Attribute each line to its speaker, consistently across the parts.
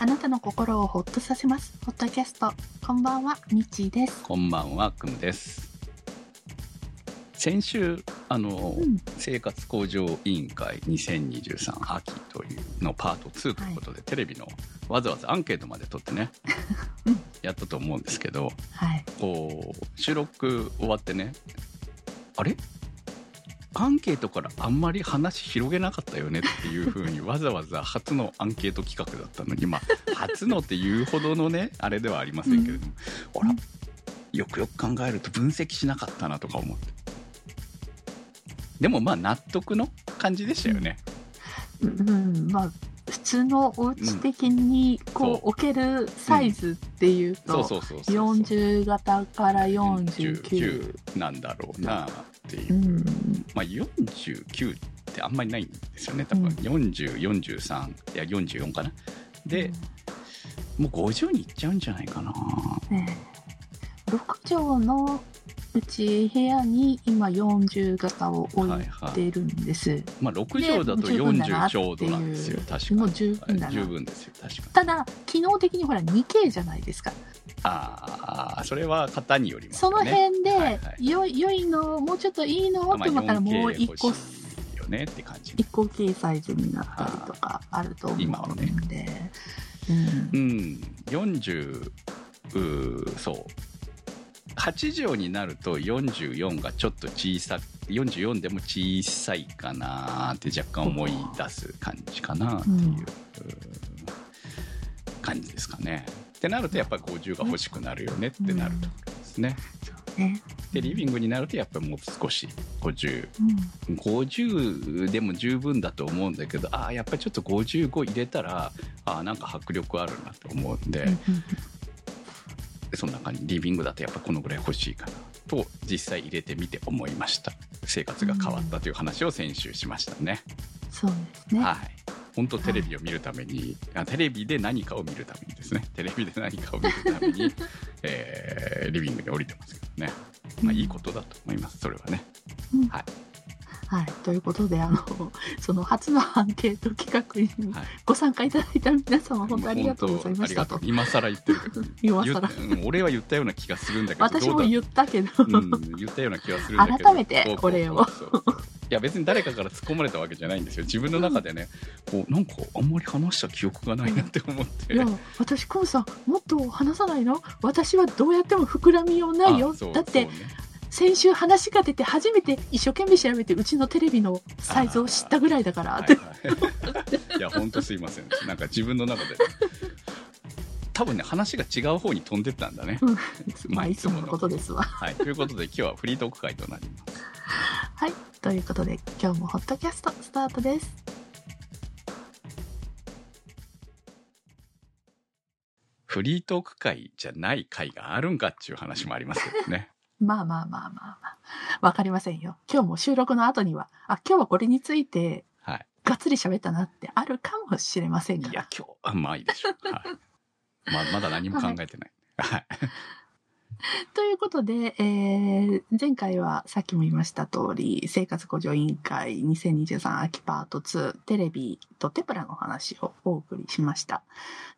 Speaker 1: あなたの心をほっとさせます。ホットキャスト。こんばんは、みちです。
Speaker 2: こんばんは、くむです。先週、あの、
Speaker 1: うん。
Speaker 2: 生活向上委員会2023秋というのパート2ということで、テレビのわざわざアンケートまで取ってね、
Speaker 1: うん
Speaker 2: やったと思うんですけど、
Speaker 1: はい。
Speaker 2: こう、収録終わってね、あれ？アンケートからあんまり話広げなかったよねっていうふうにわざわざ初のアンケート企画だったのに、まあ、初のっていうほどのね、あれではありませんけれども、あら、よくよく考えると分析しなかったなとか思って。でもまあ納得の感じでしたよね。
Speaker 1: うん、まあ、普通のお家的に、こう、置けるサイズっていうと、
Speaker 2: そうそうそうそう。
Speaker 1: 40型から49。
Speaker 2: 49なんだろうなっていうう。
Speaker 1: ん。
Speaker 2: まあ49ってあんまりないんですよね。多分
Speaker 1: うん
Speaker 2: 40、43、いや44かな。で、もう50にいっちゃうんじゃないかな。
Speaker 1: ねえ、6畳のうち部屋に今40型を置いているんです。
Speaker 2: まあ6畳だと
Speaker 1: 十分だな
Speaker 2: 40
Speaker 1: っていう
Speaker 2: ちょうどなんですよ。確かに。
Speaker 1: もう十分だな
Speaker 2: 十分ですよ。確かに。
Speaker 1: ただ、機能的にほら 2K じゃないですか。
Speaker 2: ああ、それは型によります
Speaker 1: その
Speaker 2: よね。
Speaker 1: 辺で、
Speaker 2: はいはい
Speaker 1: 良い良いの、もうちょっといいのと
Speaker 2: まあ
Speaker 1: 思ったらもう
Speaker 2: 4K
Speaker 1: 1個、
Speaker 2: 欲しいよねって感じ。
Speaker 1: 一個大きいサイズになったりとかあると思うんで。うん
Speaker 2: うん、40うーそう8畳になると44がちょっと小さ44でも小さいかなって若干思い出す感じかなっていう、
Speaker 1: うん
Speaker 2: 感じですかね。ってなるとやっぱり50が欲しくなるよねってなるところですね。
Speaker 1: ね。
Speaker 2: でリビングになるとやっぱりもう少し50
Speaker 1: うん。
Speaker 2: 50でも十分だと思うんだけどああやっぱりちょっと55入れたらああなんか迫力あるなと思うんで、
Speaker 1: うんうん
Speaker 2: その中にリビングだとやっぱこのぐらい欲しいかなと実際入れてみて思いました。生活が変わったという話を先週しましたね、
Speaker 1: そうですね。
Speaker 2: はい。本当テレビを見るために、あテレビで何かを見るためにですね。テレビで何かを見るために、えーリビングに降りてますけどね。まあいいことだと思います。それはね。
Speaker 1: うん。
Speaker 2: はい
Speaker 1: はい。ということで、あの、その初のアンケート企画に
Speaker 2: はい。
Speaker 1: ご参加いただいた皆様、本当ありがとうございましたと。
Speaker 2: 今更言ってる
Speaker 1: 今更。
Speaker 2: 俺は言ったような気がするんだけど
Speaker 1: 私も言ったけど、
Speaker 2: うん、言ったような気がするんだけど。
Speaker 1: 改めてこれを。
Speaker 2: いや別に誰かから突っ込まれたわけじゃないんですよ。自分の中でね、こうなんかあんまり話した記憶がないなって思って、
Speaker 1: いや、私、コンさん、もっと話さないの？私はどうやっても膨らみようないよ。だって、
Speaker 2: ね
Speaker 1: 先週話が出て初めて一生懸命調べてうちのテレビのサイズを知ったぐらいだから。って、
Speaker 2: はいはい、いや本当すいません。なんか自分の中で。多分ね話が違う方に飛んでったんだね、
Speaker 1: うん。まあいつものこと
Speaker 2: で
Speaker 1: ですわ。
Speaker 2: はい。ということで今日はフリートーク会となります。
Speaker 1: はい。ということで今日もホットキャストスタートです。
Speaker 2: フリートーク会じゃない会があるんかっていう話もありますけどね
Speaker 1: まあまあまあまあまあ。わかりませんよ。今日も収録の後には、あ、今日はこれについて
Speaker 2: はい
Speaker 1: がっつり喋ったなってあるかもしれませんが。
Speaker 2: いや今日あまあいいでしょう、はい、ままだ何も考えてない、はい
Speaker 1: ということで、えー前回はさっきも言いました通り、生活向上委員会2023秋パート2、テレビとテプラの話をお送りしました。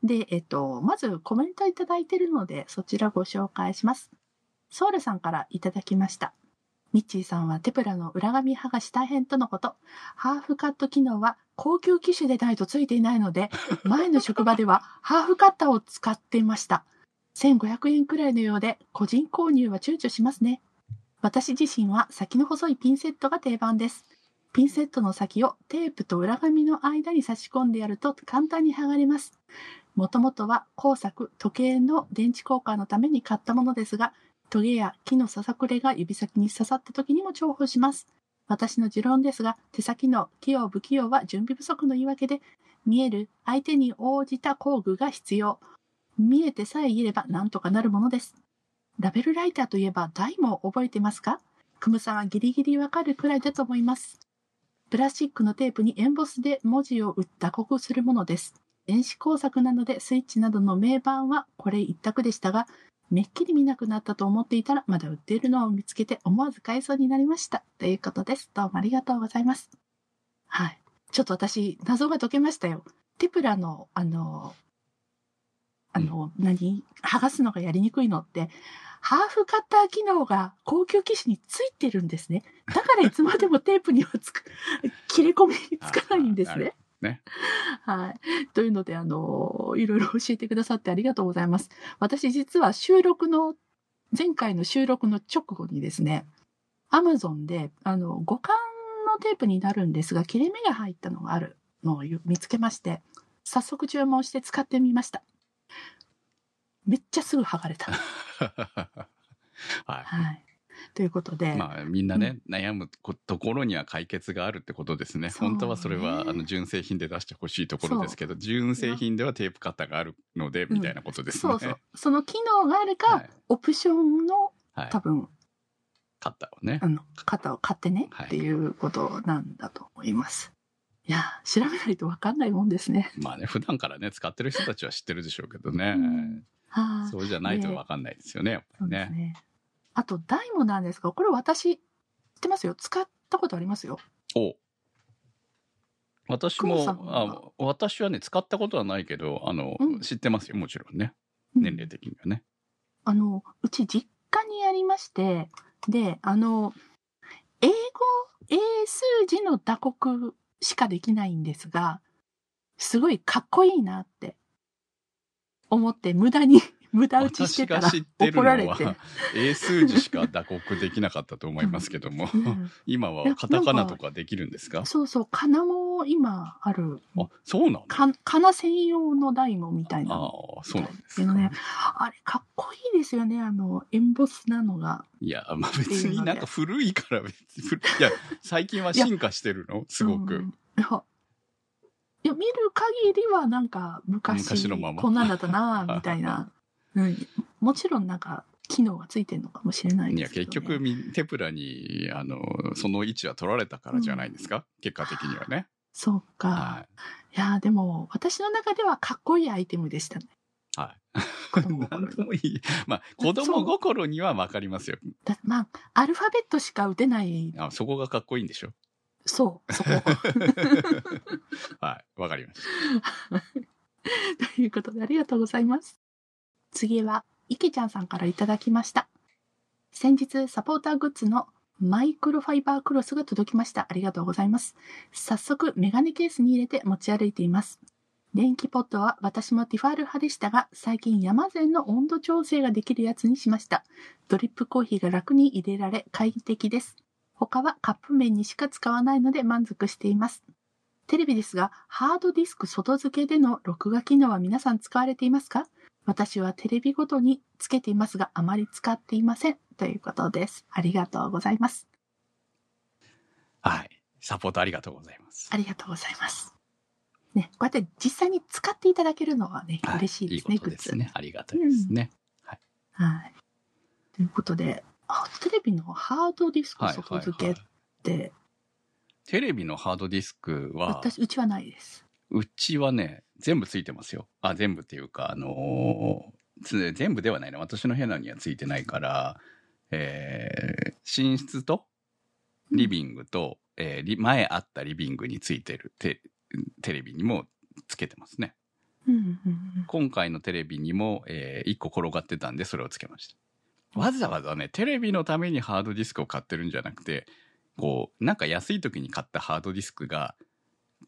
Speaker 1: で、えっと、まずコメントいただいているので、そちらご紹介します。ソウルさんからいただきました。ミッチーさんはテプラの裏紙剥がし大変とのこと。ハーフカット機能は高級機種でないとついていないので、前の職場ではハーフカッターを使っていました。1500円くらいのようで、個人購入は躊躇しますね。私自身は先の細いピンセットが定番です。ピンセットの先をテープと裏紙の間に差し込んでやると簡単に剥がれます。もともとは工作、時計の電池交換のために買ったものですが、トゲや木のささくれが指先に刺さった時にも重宝します。私の持論ですが、手先の器用不器用は準備不足の言い訳で、見える相手に応じた工具が必要。見えてさえいれば何とかなるものです。ラベルライターといえば台も覚えてますか？クムさんはギリギリわかるくらいだと思います。プラスチックのテープにエンボスで文字を打った刻するものです。電子工作なのでスイッチなどの名盤はこれ一択でしたが、めっきり見なくなったと思っていたらまだ売っているのを見つけて思わず買いそうになりました。ということです。どうもありがとうございます。はい。ちょっと私、謎が解けましたよ。テプラの、あの、あの、何？剥がすのがやりにくいのって、ハーフカッター機能が高級機種についてるんですね。だからいつまでもテープにはつく、切れ込みにつかないんですね。
Speaker 2: ね。
Speaker 1: はい。というので、あの、いろいろ教えてくださってありがとうございます。私実は収録の、前回の収録の直後にですね、アマゾンで、あの、互換のテープになるんですが、切れ目が入ったのがあるのを見つけまして、早速注文して使ってみました。めっちゃすぐ剥がれた。
Speaker 2: は
Speaker 1: はい。ということで、
Speaker 2: い。まあ、みんなね、悩むこところには解決があるってことですね。
Speaker 1: ね
Speaker 2: 本当はそれは、あの、純正品で出してほしいところですけど、純正品ではテープカッターがあるので、みたいなことですね。
Speaker 1: そうそう。その機能があるか、
Speaker 2: はい。
Speaker 1: オプションの
Speaker 2: はい。
Speaker 1: 多分、
Speaker 2: カッターをね
Speaker 1: あ。の、型を買ってね
Speaker 2: はい
Speaker 1: っていうことなんだと思います。い、や、調べないとわかんないもんですね。
Speaker 2: まあね、普段からね、使ってる人たちは知ってるでしょうけどね。
Speaker 1: うんはい、
Speaker 2: そうじゃないとわかんないですよね、やっぱりね。
Speaker 1: あと、台もなんですが、これ私、知ってますよ。使ったことありますよ。
Speaker 2: お私も
Speaker 1: は
Speaker 2: あ、私はね、使ったことはないけど、あの、
Speaker 1: うん
Speaker 2: 知ってますよ、もちろんね。
Speaker 1: うん
Speaker 2: 年齢的にはね。
Speaker 1: あの、うち実家にありまして、で、あの、英語、英数字の打刻しかできないんですが、すごいかっこいいなって思って無駄に、無駄打ちして
Speaker 2: 私
Speaker 1: たら
Speaker 2: が知ってる
Speaker 1: 怒られて。
Speaker 2: のは、英数字しか打刻できなかったと思いますけども、
Speaker 1: うん
Speaker 2: 今はカタカナとかできるんですか？
Speaker 1: そうそう、かなも今ある。
Speaker 2: あ、そうなの
Speaker 1: か、かな専用の台もみたいな
Speaker 2: あ
Speaker 1: の。
Speaker 2: あ、そうなんですか。
Speaker 1: けどね、あれかっこいいですよね、あの、エンボスなのが。
Speaker 2: いや、まあ別になんか古いから別に古い。いや、最近は進化してるの？すごく。
Speaker 1: うんいや、いや見る限りはなんか昔
Speaker 2: 昔のまま
Speaker 1: こんなんだったな、みたいな。うん、もちろんなんか機能がついてるのかもしれない
Speaker 2: いや、
Speaker 1: ですけど、ね。
Speaker 2: 結局、みテプラに、あの、その位置は取られたからじゃないですか、結果的にはね。
Speaker 1: そうか。、
Speaker 2: はい
Speaker 1: や、でも私の中ではかっこいいアイテムでしたね。
Speaker 2: い。は
Speaker 1: 子
Speaker 2: い。
Speaker 1: 供
Speaker 2: なん
Speaker 1: 心に
Speaker 2: いい。まあ、子供心にはわかりますよ。
Speaker 1: だまあ、アルファベットしか打てない。
Speaker 2: あそこがかっこいいんでしょ？
Speaker 1: そう、そこ。
Speaker 2: はい。わかりました。
Speaker 1: ということでありがとうございます。次は、池ちゃんさんからいただきました。先日、サポーターグッズのマイクロファイバークロスが届きました。ありがとうございます。早速、メガネケースに入れて持ち歩いています。電気ポットは私もティファール派でしたが、最近山善の温度調整ができるやつにしました。ドリップコーヒーが楽に入れられ快適です。他はカップ麺にしか使わないので満足しています。テレビですが、ハードディスク外付けでの録画機能は皆さん使われていますか？私はテレビごとにつけていますが、あまり使っていません。ということです。ありがとうございます。
Speaker 2: はい。サポートありがとうございます。
Speaker 1: ありがとうございます。ね、こうやって実際に使っていただけるのはね、
Speaker 2: はい
Speaker 1: 嬉しいですね、
Speaker 2: いいですね。ありがたいですね。
Speaker 1: はい。ということで、あテレビのハードディスク
Speaker 2: はい、はい、
Speaker 1: 外付けっ
Speaker 2: はい。
Speaker 1: て、
Speaker 2: テレビのハードディスクは、
Speaker 1: 私、うちはないです。
Speaker 2: うちはね、全部ついてますよ。あ、全部っていうか、あのーつ全部ではないな。私の部屋にはついてないから、えー寝室とリビングと、えーリ前あったリビングについてるテテレビにもつけてますね。今回のテレビにも、え1個転がってたんで、それをつけました。わざわざね、テレビのためにハードディスクを買ってるんじゃなくて、こう、なんか安い時に買ったハードディスクが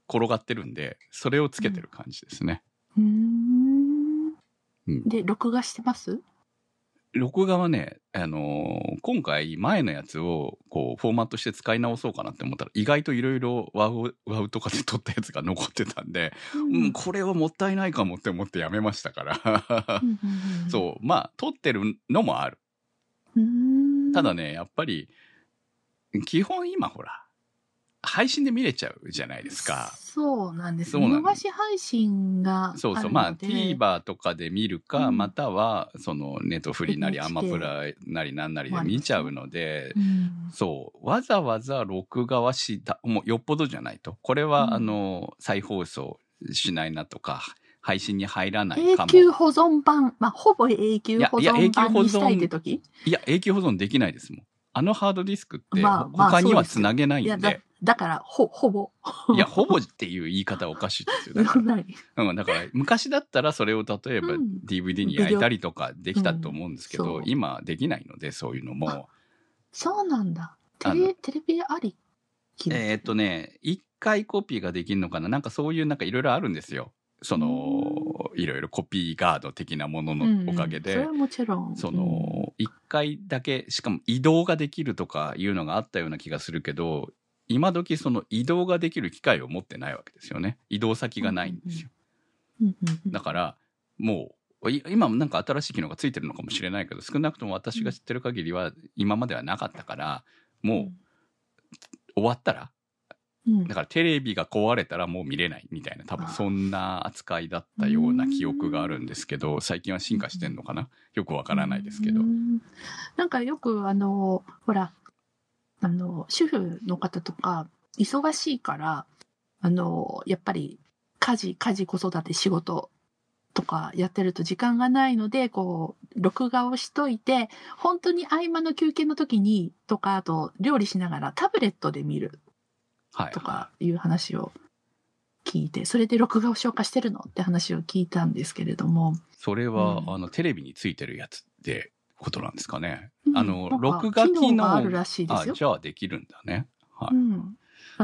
Speaker 2: 転がってるんで、それをつけてる感じですね。
Speaker 1: うーん
Speaker 2: うん
Speaker 1: で、録画してます？
Speaker 2: 録画はね、あのー今回前のやつをこうフォーマットして使い直そうかなって思ったら意外といろいろワウワウとかで撮ったやつが残ってたんで、うん、これはもったいないかもって思ってやめましたから。
Speaker 1: うんうん
Speaker 2: そう、まあ撮ってるのもある。ただね、やっぱり、基本今ほら、配信で見れちゃうじゃないですか。
Speaker 1: そうなんです。見逃し配信が。
Speaker 2: そうそう。まあ、TVer とかで見るか、
Speaker 1: うん
Speaker 2: または、その、ネットフリなり、アマプラなりなんなりで見ちゃうので
Speaker 1: う、ん
Speaker 2: そう、わざわざ録画はした、もうよっぽどじゃないと。これは、
Speaker 1: うん
Speaker 2: あの、再放送しないなとか、配信に入らないかも。
Speaker 1: 永久保存版、まあ、ほぼ永久保
Speaker 2: いやいや永
Speaker 1: 存版
Speaker 2: 久保存
Speaker 1: にしたいって時
Speaker 2: いや、永久保存できないですもん。あのハードディスクって、
Speaker 1: まあまあ
Speaker 2: 他にはつなげないんで。
Speaker 1: いやだ、だから、ほ、ほぼ。
Speaker 2: いや、ほぼっていう言い方はおかしいですよ。だか。ら、うん、だから昔だったらそれを例えば
Speaker 1: うん
Speaker 2: DVD に焼いたりとかできたと思うんですけど、
Speaker 1: うん
Speaker 2: 今できないので、そういうのも。
Speaker 1: そうなんだ。テ
Speaker 2: あ
Speaker 1: レ、テレビあり
Speaker 2: えーっとね、一回コピーができるのかな？なんかそういうなんかいろいろあるんですよ。その、いろいろコピーガード的なもののおかげで。
Speaker 1: うんうんそれはもちろん。
Speaker 2: その、一回だけ、しかも移動ができるとかいうのがあったような気がするけど、今時その移動ができる機会を持ってないわけですよね。移動先がないんですよ。だから、もう、い今もなんか新しい機能がついてるのかもしれないけど、少なくとも私が知ってる限りは今まではなかったから、もう終わったら、
Speaker 1: うん
Speaker 2: だからテレビが壊れたらもう見れないみたいな、多分そんな扱いだったような記憶があるんですけど、最近は進化してんのかな？よくわからないですけど
Speaker 1: う。んなんかよくあの、ほら、あの、主婦の方とか、忙しいから、あの、やっぱり、家事、家事子育て仕事とかやってると時間がないので、こう、録画をしといて、本当に合間の休憩の時に、とか、あと、料理しながらタブレットで見る
Speaker 2: はい
Speaker 1: と。かいう話を聞いて、それで録画を消化してるのって話を聞いたんですけれども、
Speaker 2: それは、
Speaker 1: うん
Speaker 2: あの、テレビについてるやつってことなんですかね。
Speaker 1: うん
Speaker 2: あの録画機能
Speaker 1: あるらしいです
Speaker 2: あ、
Speaker 1: よ。
Speaker 2: じゃあできるんだね。はい。
Speaker 1: うん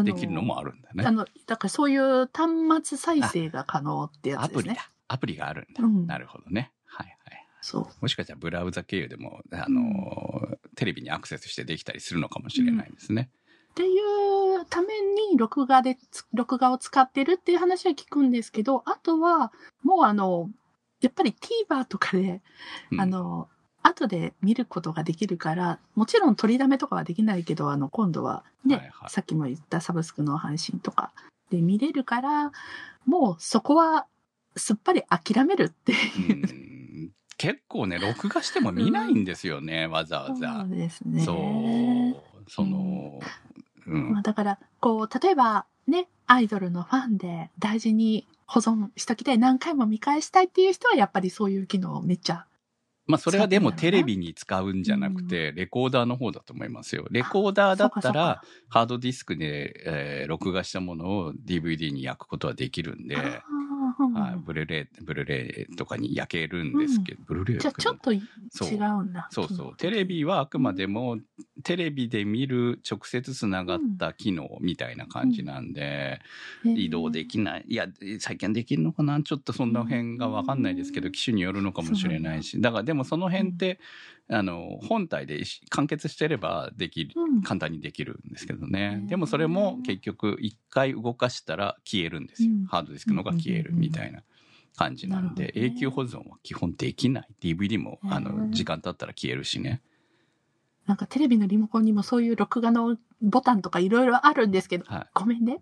Speaker 2: できるのもあるんだね
Speaker 1: あ。の、だからそういう端末再生が可能ってやつですね。
Speaker 2: アプリだ。アプリがあるんだ。
Speaker 1: うん
Speaker 2: なるほどね。はいはい。
Speaker 1: そう。
Speaker 2: もしかしたらブラウザ経由でも、あの、テレビにアクセスしてできたりするのかもしれないですね。
Speaker 1: っていうために録画でつ、録画を使ってるっていう話は聞くんですけど、あとは、もうあの、やっぱり TVer とかで、
Speaker 2: うん
Speaker 1: あの、後で見ることができるから、もちろん取りだめとかはできないけど、あの、今度はね、
Speaker 2: はいはい
Speaker 1: さっきも言ったサブスクの配信とかで見れるから、もうそこはすっぱり諦めるっていうう。
Speaker 2: ん結構ね、録画しても見ないんですよね、わざわざ
Speaker 1: そう。ですね。
Speaker 2: そう。その、うん
Speaker 1: まあ、だから、こう、例えばね、アイドルのファンで大事に保存しときたい、何回も見返したいっていう人は、やっぱりそういう機能をめっちゃ。
Speaker 2: まあそれはでもテレビに使うんじゃなくて、レコーダーの方だと思いますよ。レコーダーだったら
Speaker 1: か、
Speaker 2: ハードディスクで、えー録画したものを DVD に焼くことはできるんで、はい、ブルーレイ、ブルーレイとかに焼けるんですけど、ブルーレイは
Speaker 1: じゃあちょっと違
Speaker 2: う
Speaker 1: んだ。
Speaker 2: そうそう。テレビはあくまでも、テレビで見る直接つながった機能みたいな感じなんで、移動できない。いや、最近できるのかな？ちょっとそんな辺がわかんないですけど、機種によるのかもしれないし。だからでもその辺って、あの、本体で完結してればできる、
Speaker 1: うん。
Speaker 2: 簡単にできるんですけどね。でもそれも結局一回動かしたら消えるんですよ。
Speaker 1: うん。
Speaker 2: ハードディスクのが消えるみたいな感じなんで、
Speaker 1: ね。
Speaker 2: 永久保存は基本できない。DVD も、あ
Speaker 1: へ
Speaker 2: の、
Speaker 1: ー。
Speaker 2: 時間経ったら消えるしね。
Speaker 1: なんかテレビのリモコンにもそういう録画のボタンとかいろいろあるんですけど、
Speaker 2: はい。
Speaker 1: ごめんね。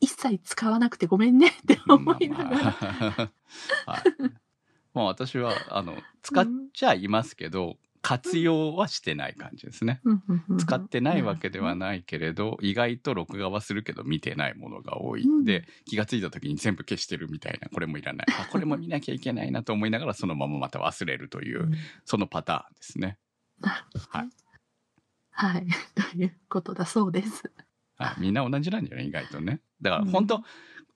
Speaker 1: 一切使わなくてごめんねって思いながら。
Speaker 2: まあまあ はい。まあ私は、あの、使っちゃいますけど、活用はしてない感じですね。
Speaker 1: うんうんうん
Speaker 2: 使ってないわけではないけれど、意外と録画はするけど見てないものが多い。
Speaker 1: うん
Speaker 2: で、気がついた時に全部消してるみたいな、これもいらない。あ、これも見なきゃいけないなと思いながら、そのまままた忘れるというう、
Speaker 1: ん
Speaker 2: そのパターンですね。はい。
Speaker 1: はい。ということだそうです。
Speaker 2: はい、みんな同じなんじゃない？意外とね。だから
Speaker 1: うん
Speaker 2: 本当、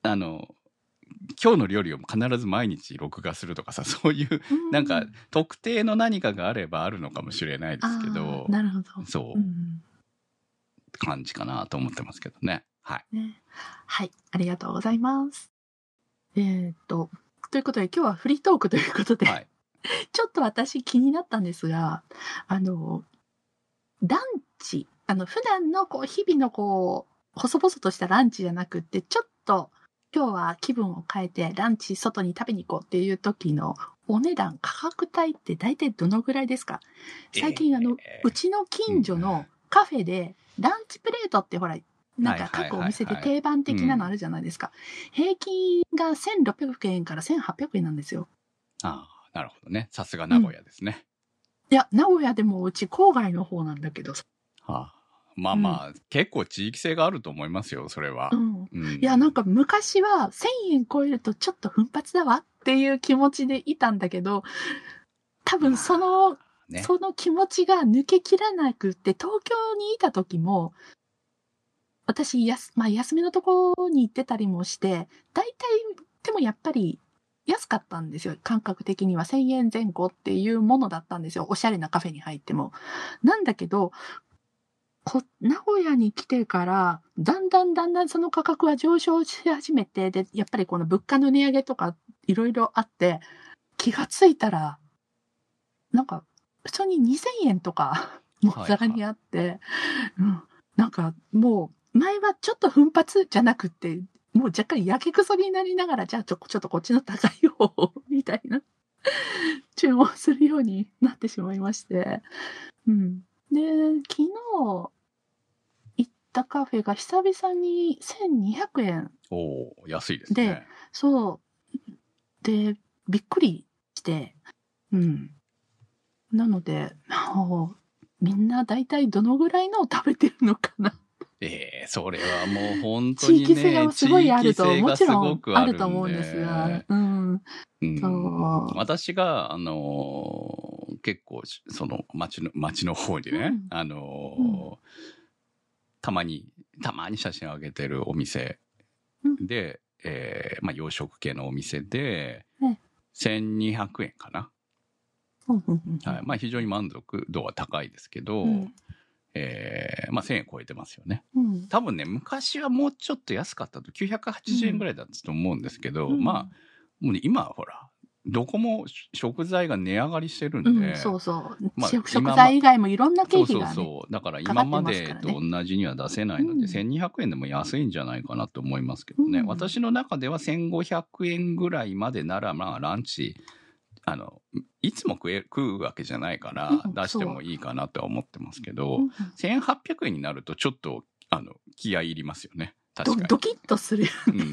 Speaker 2: あの、今日の料理を必ず毎日録画するとかさ、そういう、なんか特定の何かがあればあるのかもしれないですけ
Speaker 1: あ
Speaker 2: ど
Speaker 1: ー、なるほど。
Speaker 2: そうう、
Speaker 1: ん
Speaker 2: 感じかなと思ってますけどね。はい。
Speaker 1: ね、はい。ありがとうございます。えーっと、ということで今日はフリートークということで、
Speaker 2: はい。
Speaker 1: ちょっと私気になったんですが、あの、ランチ、あの、普段のこう、日々のこう、細々としたランチじゃなくって、ちょっと今日は気分を変えてランチ外に食べに行こうっていう時のお値段、価格帯って大体どのぐらいですか？最近あの、
Speaker 2: えー
Speaker 1: うちの近所のカフェでランチプレートってほら、なんか各お店で定番的なのあるじゃないですか。平均が1600円から1800円なんですよ。
Speaker 2: ああ、なるほどね。さすが名古屋ですね。
Speaker 1: いや、名古屋でもうち郊外の方なんだけど。
Speaker 2: はあ、まあまあ、結構地域性があると思いますよ、それは
Speaker 1: う。ん。
Speaker 2: うん
Speaker 1: いや、なんか昔は1000円超えるとちょっと奮発だわっていう気持ちでいたんだけど、多分その、
Speaker 2: ね。
Speaker 1: その気持ちが抜けきらなくって、東京にいた時も、私、やす、まあ、休みのところに行ってたりもして、大体、でもやっぱり安かったんですよ。感覚的には1000円前後っていうものだったんですよ。おしゃれなカフェに入っても。なんだけど、こ名古屋に来てから、だんだんだんだんその価格は上昇し始めて、で、やっぱりこの物価の値上げとかいろいろあって、気がついたら、なんか、普通に2000円とか、もうざらにあって、うん、なんかもう、前はちょっと奮発じゃなくって、もう若干やけくそになりながら、じゃあちょちょっとこっちの高い方を、みたいな、注文するようになってしまいまして。うん。で、昨日行ったカフェが久々に1200円。
Speaker 2: おお安いですね。
Speaker 1: そう。で、びっくりして、うん。なので、もうみんな大体どのぐらいのを食べてるのかな。
Speaker 2: ええそれはもう本当にね。
Speaker 1: 地域性がすごいあると、もちろん
Speaker 2: ある
Speaker 1: と思うんですが、うん。
Speaker 2: うん。
Speaker 1: そう。
Speaker 2: 私が、あのー結構、その、町の、町の方にね、
Speaker 1: うん。
Speaker 2: あのーたまに、たまに写真を上げてるお店で、えーまあ、洋食系のお店で、
Speaker 1: ね
Speaker 2: 1200円かな。
Speaker 1: うんうんうん。
Speaker 2: はい。まあ、非常に満足度は高いですけど、
Speaker 1: うん
Speaker 2: えーまあ、1000円超えてますよね。
Speaker 1: うん
Speaker 2: 多分ね、昔はもうちょっと安かったと、980円ぐらいだったと思うんですけど、
Speaker 1: うん
Speaker 2: まあ、もうね、今はほら、どこも食材が値上がりしてるんで、
Speaker 1: うん、そうそう。
Speaker 2: まあ
Speaker 1: 食材以外もいろんな経
Speaker 2: そうそう
Speaker 1: 費がね。
Speaker 2: そう。だから
Speaker 1: かか
Speaker 2: 今
Speaker 1: ってますからね
Speaker 2: までと同じには出せないので、
Speaker 1: うん
Speaker 2: 1200円でも安いんじゃないかなと思いますけどね。
Speaker 1: うん
Speaker 2: 私の中では1500円ぐらいまでなら、まあランチ、あの、いつも食え食うわけじゃないから
Speaker 1: うん
Speaker 2: 出してもいいかなとは思ってますけど、
Speaker 1: うん
Speaker 2: 1800円になるとちょっと、あの、気合いりますよね。確かに。
Speaker 1: ドドキッとするよ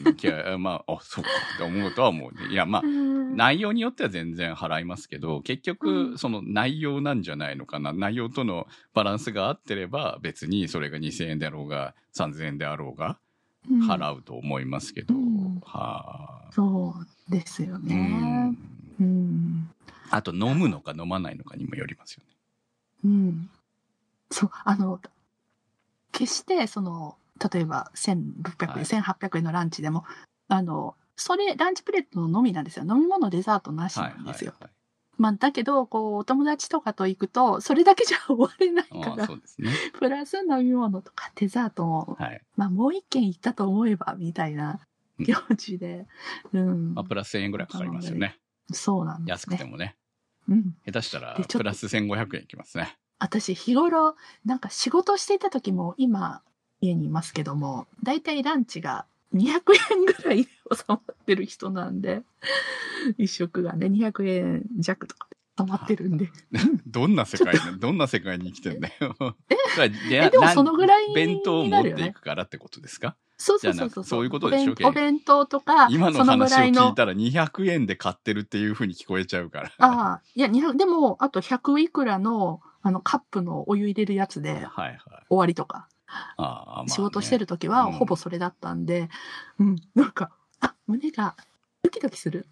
Speaker 2: うん、気合 まあ、あ、そうかって思うとは思うね。いや、まあ、
Speaker 1: ね。
Speaker 2: 内容によっては全然払いますけど、結局、
Speaker 1: うん
Speaker 2: その内容なんじゃないのかな。内容とのバランスが合ってれば、別にそれが2000円であろうが、3000円であろうが、
Speaker 1: うん
Speaker 2: 払うと思いますけど、
Speaker 1: うん
Speaker 2: はあ。
Speaker 1: そうですよ
Speaker 2: う
Speaker 1: ね。
Speaker 2: ん。
Speaker 1: うん。
Speaker 2: あと、飲むのか飲まないのかにもよりますよね。
Speaker 1: うん。そう、あの、決して、その、例えば1600円、
Speaker 2: はい
Speaker 1: 1800円のランチでも、あの、それ、ランチプレートのみなんですよ。飲み物、デザートなし
Speaker 2: は
Speaker 1: ないんですよ。
Speaker 2: はい
Speaker 1: まあ、だけど、こう、お友達とかと行くと、それだけじゃ終われないから
Speaker 2: ね。
Speaker 1: プラス飲み物とかデザートも、
Speaker 2: はい。
Speaker 1: まあ、もう一軒行ったと思えば、みたいな
Speaker 2: うん
Speaker 1: 行事で、うん。
Speaker 2: まあ、プラス1000円ぐらいかかりますよね。
Speaker 1: そうなんですね。
Speaker 2: 安くてもね。
Speaker 1: うん。
Speaker 2: 下手したらプラス1500円いきますね。
Speaker 1: 私日頃なんか仕事していた時も今家にいますけどもだいたいランチが200円ぐらいで収まってる人なんで一食がね200円弱とかで収まってるんで
Speaker 2: どんな世界に、どんな世界に生きてんだよ。え
Speaker 1: えでもそのぐらい
Speaker 2: 弁当を持っていくからってことですか？
Speaker 1: そうそうそうそう。
Speaker 2: そういうことでしょ
Speaker 1: お弁お弁当とか
Speaker 2: 今の
Speaker 1: そのぐ
Speaker 2: 話を聞いたら200円で買ってるっていうふうに聞こえちゃうから。
Speaker 1: ああ。いや200でもあと100いくらのあのカップのお湯入れるやつで
Speaker 2: はいはい。
Speaker 1: 終わりとか。
Speaker 2: ああまあね。
Speaker 1: 仕事してる時は
Speaker 2: うん。
Speaker 1: ほぼそれだったんで、うん、なんかあ胸がドキドキする。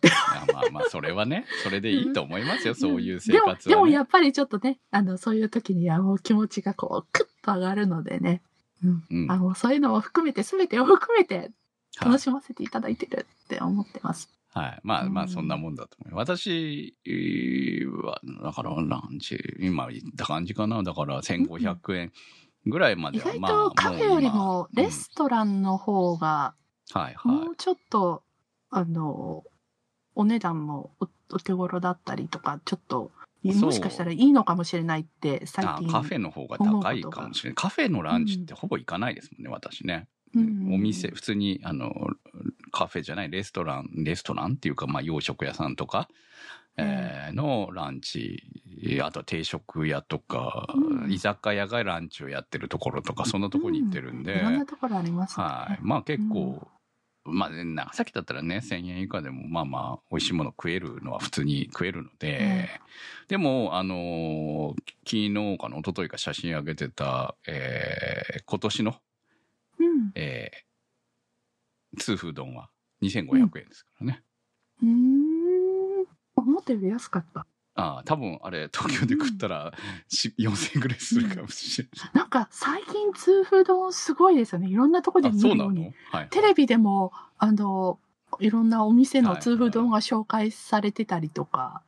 Speaker 2: まあまあ、それはね、それでいいと思いますよ、そういう生
Speaker 1: でも
Speaker 2: 活は、ね。
Speaker 1: でもやっぱりちょっとね、あの、そういう時にはもう気持ちがこう、クッと上がるのでね。うん。
Speaker 2: うん
Speaker 1: あの、そういうのも含めて、すべてを含めて
Speaker 2: はい
Speaker 1: 楽しませていただいてるって思ってます。
Speaker 2: はい。まあまあ、
Speaker 1: うん
Speaker 2: そんなもんだと思います。私は、だから、ランチ、今言った感じかな。だから、1500円ぐらいまで
Speaker 1: 意外
Speaker 2: はまあ、
Speaker 1: とカフェよりもレ
Speaker 2: ス、
Speaker 1: ストランの方が、
Speaker 2: うんはいはい
Speaker 1: も。うちょっと、あの、お値段もおお手頃だったりとか、ちょっと、もしかしたらいいのかもしれないって、最近。
Speaker 2: あカフェの方が高いかもしれない。カフェのランチってほぼ行かないですもんね、私ね。
Speaker 1: うん
Speaker 2: お店、普通に、あの、カフェじゃない、レストラン、レストランっていうか、まあ、洋食屋さんとか、えーのランチ、あと定食屋とか、
Speaker 1: うん
Speaker 2: 居酒屋がランチをやってるところとか、そんなところに行ってるんで、
Speaker 1: ういろんなところありますね。
Speaker 2: はい。まあ結構、まあ、長崎だったらね、1000円以下でも、まあまあ、美味しいもの食えるのは普通に食えるので、でも、あのー昨日かな、一昨日か写真上げてた、えー今年の、
Speaker 1: うん。
Speaker 2: えー、痛風丼は2500円ですからね。
Speaker 1: うーん。思ったより安かった。
Speaker 2: ああ、多分あれ、東京で食ったら、し4000円ぐらいするかもしれない。
Speaker 1: なんか最近痛風丼すごいですよね。いろんなとこで
Speaker 2: あ、
Speaker 1: 見
Speaker 2: そうなの？
Speaker 1: るように。
Speaker 2: はい。
Speaker 1: テレビでも、あの、いろんなお店の痛風丼が紹介されてたりとか、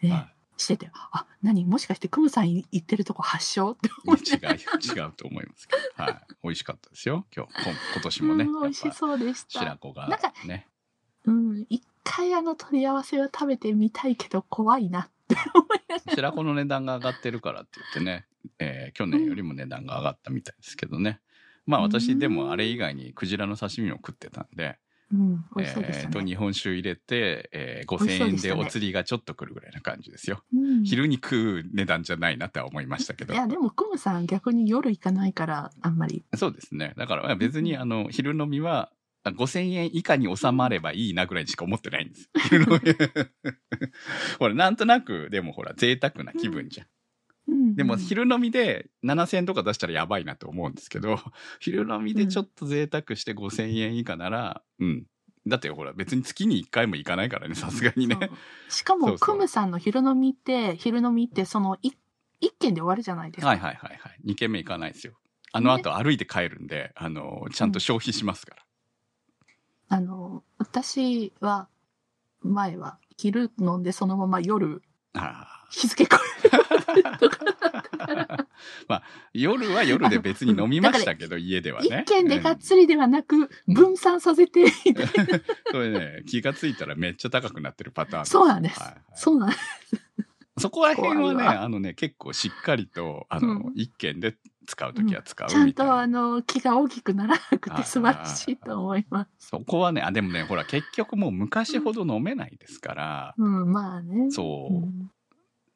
Speaker 1: ね
Speaker 2: は
Speaker 1: してて、あ、何？もしかしてクムさん行ってるとこ発祥？って
Speaker 2: い
Speaker 1: 思って。
Speaker 2: 違う、違うと思いますけど。はい。美味しかったですよ。今日、今今年もね。
Speaker 1: うん、美味しそうでした。
Speaker 2: 白子が
Speaker 1: なんか
Speaker 2: ね。
Speaker 1: うん、一回あの取り合わせを食べてみたいけど怖いなって思いながら。
Speaker 2: 白子の値段が上がってるからって言ってね、えー去年よりも値段が上がったみたいですけどね。まあ私でもあれ以外にクジラの刺身を食ってたんで、
Speaker 1: うん、美味しそうでし
Speaker 2: えーと。日本酒入れて、えー
Speaker 1: 美味しそう
Speaker 2: 5000円
Speaker 1: で
Speaker 2: お釣りがちょっと来るぐらいな感じですよ。
Speaker 1: うん
Speaker 2: 昼に食う値段じゃないなっては思いましたけど
Speaker 1: い。や、でもクムさん逆に夜行かないから、あんまり。
Speaker 2: そうですね。だから別にあの、昼飲みは、あ5000円以下に収まればいいなぐらいにしか思ってないんです。ほら、なんとなく、でもほら、贅沢な気分じゃん。
Speaker 1: うん、
Speaker 2: でも昼飲みで7000円とか出したらやばいなと思うんですけど、昼飲みでちょっと贅沢して5000円以下なら、うん。だってほら、別に月に1回も行かないからね、さすがにね。
Speaker 1: しかも、クムさんの昼飲みって、昼飲みって、その、い一軒で終わるじゃないですか。
Speaker 2: はいはいはいはい。2軒目行かないですよ。あの後歩いて帰るんで、あの、ちゃんと消費しますから。
Speaker 1: あの、私は、前は、昼飲んでそのまま夜、
Speaker 2: ああ。
Speaker 1: 日付超えるとかだから、
Speaker 2: 夜は夜で別に飲みましたけど、家ではね。
Speaker 1: 一軒でがっ
Speaker 2: うん
Speaker 1: つりではなく、分散させて、みたいな。
Speaker 2: それね、気がついたらめっちゃ高くなってるパターン
Speaker 1: そうなんです
Speaker 2: はいはい
Speaker 1: そうなんです。
Speaker 2: そこら辺はね、あのね、結構しっかりと、あの、
Speaker 1: うん
Speaker 2: 一軒で使うときは使うみ
Speaker 1: ち
Speaker 2: たいな。
Speaker 1: ゃんとあの、気が大きくならなく
Speaker 2: はい
Speaker 1: て素晴らしいと思います。
Speaker 2: そこはね、あ、でもね、ほら、結局もう昔ほど飲めないですから、
Speaker 1: うん、まあね。
Speaker 2: そう。
Speaker 1: うん